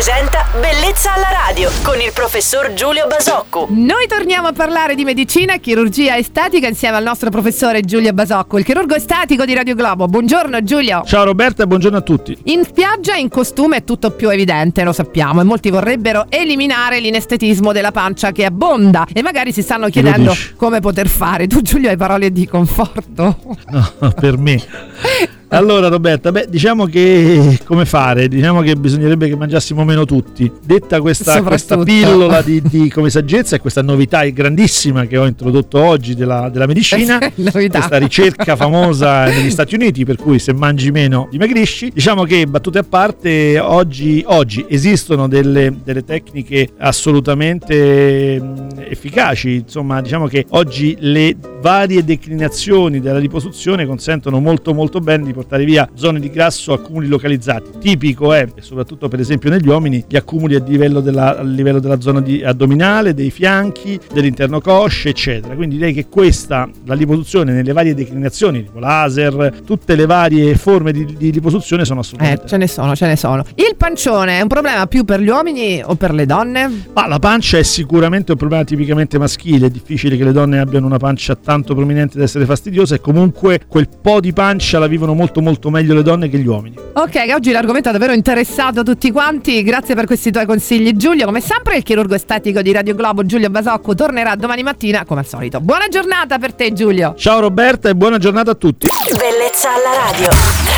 presenta Bellezza alla radio con il professor Giulio Basocco. Noi torniamo a parlare di medicina e chirurgia estetica insieme al nostro professore Giulio Basocco, il chirurgo estetico di Radio Globo. Buongiorno Giulio. Ciao Roberta e buongiorno a tutti. In spiaggia in costume è tutto più evidente, lo sappiamo, e molti vorrebbero eliminare l'inestetismo della pancia che abbonda e magari si stanno chiedendo come poter fare. Tu Giulio hai parole di conforto? No, per me. Allora Roberta, beh, diciamo che come fare? Diciamo che bisognerebbe che mangiassimo meno tutti. Detta questa, questa pillola di, di, come saggezza e questa novità grandissima che ho introdotto oggi della, della medicina, questa ricerca famosa negli Stati Uniti per cui se mangi meno dimagrisci, diciamo che battute a parte oggi, oggi esistono delle, delle tecniche assolutamente efficaci, insomma diciamo che oggi le varie declinazioni della liposuzione consentono molto molto bene di portare via zone di grasso, accumuli localizzati. Tipico è, soprattutto per esempio negli uomini, gli accumuli a livello della, a livello della zona addominale, dei fianchi, dell'interno cosce, eccetera. Quindi direi che questa, la liposuzione nelle varie declinazioni, tipo laser, tutte le varie forme di, di liposuzione sono assolutamente... Eh, ce ne sono, ce ne sono. Il pancione è un problema più per gli uomini o per le donne? Ma la pancia è sicuramente un problema tipicamente maschile, è difficile che le donne abbiano una pancia tanto prominente da essere fastidiosa e comunque quel po' di pancia la vivono molto molto molto meglio le donne che gli uomini. Ok, oggi l'argomento ha davvero interessato tutti quanti. Grazie per questi tuoi consigli, Giulio. Come sempre, il chirurgo estetico di Radio Globo, Giulio Basocco, tornerà domani mattina come al solito. Buona giornata per te, Giulio. Ciao Roberta e buona giornata a tutti. Bellezza alla radio.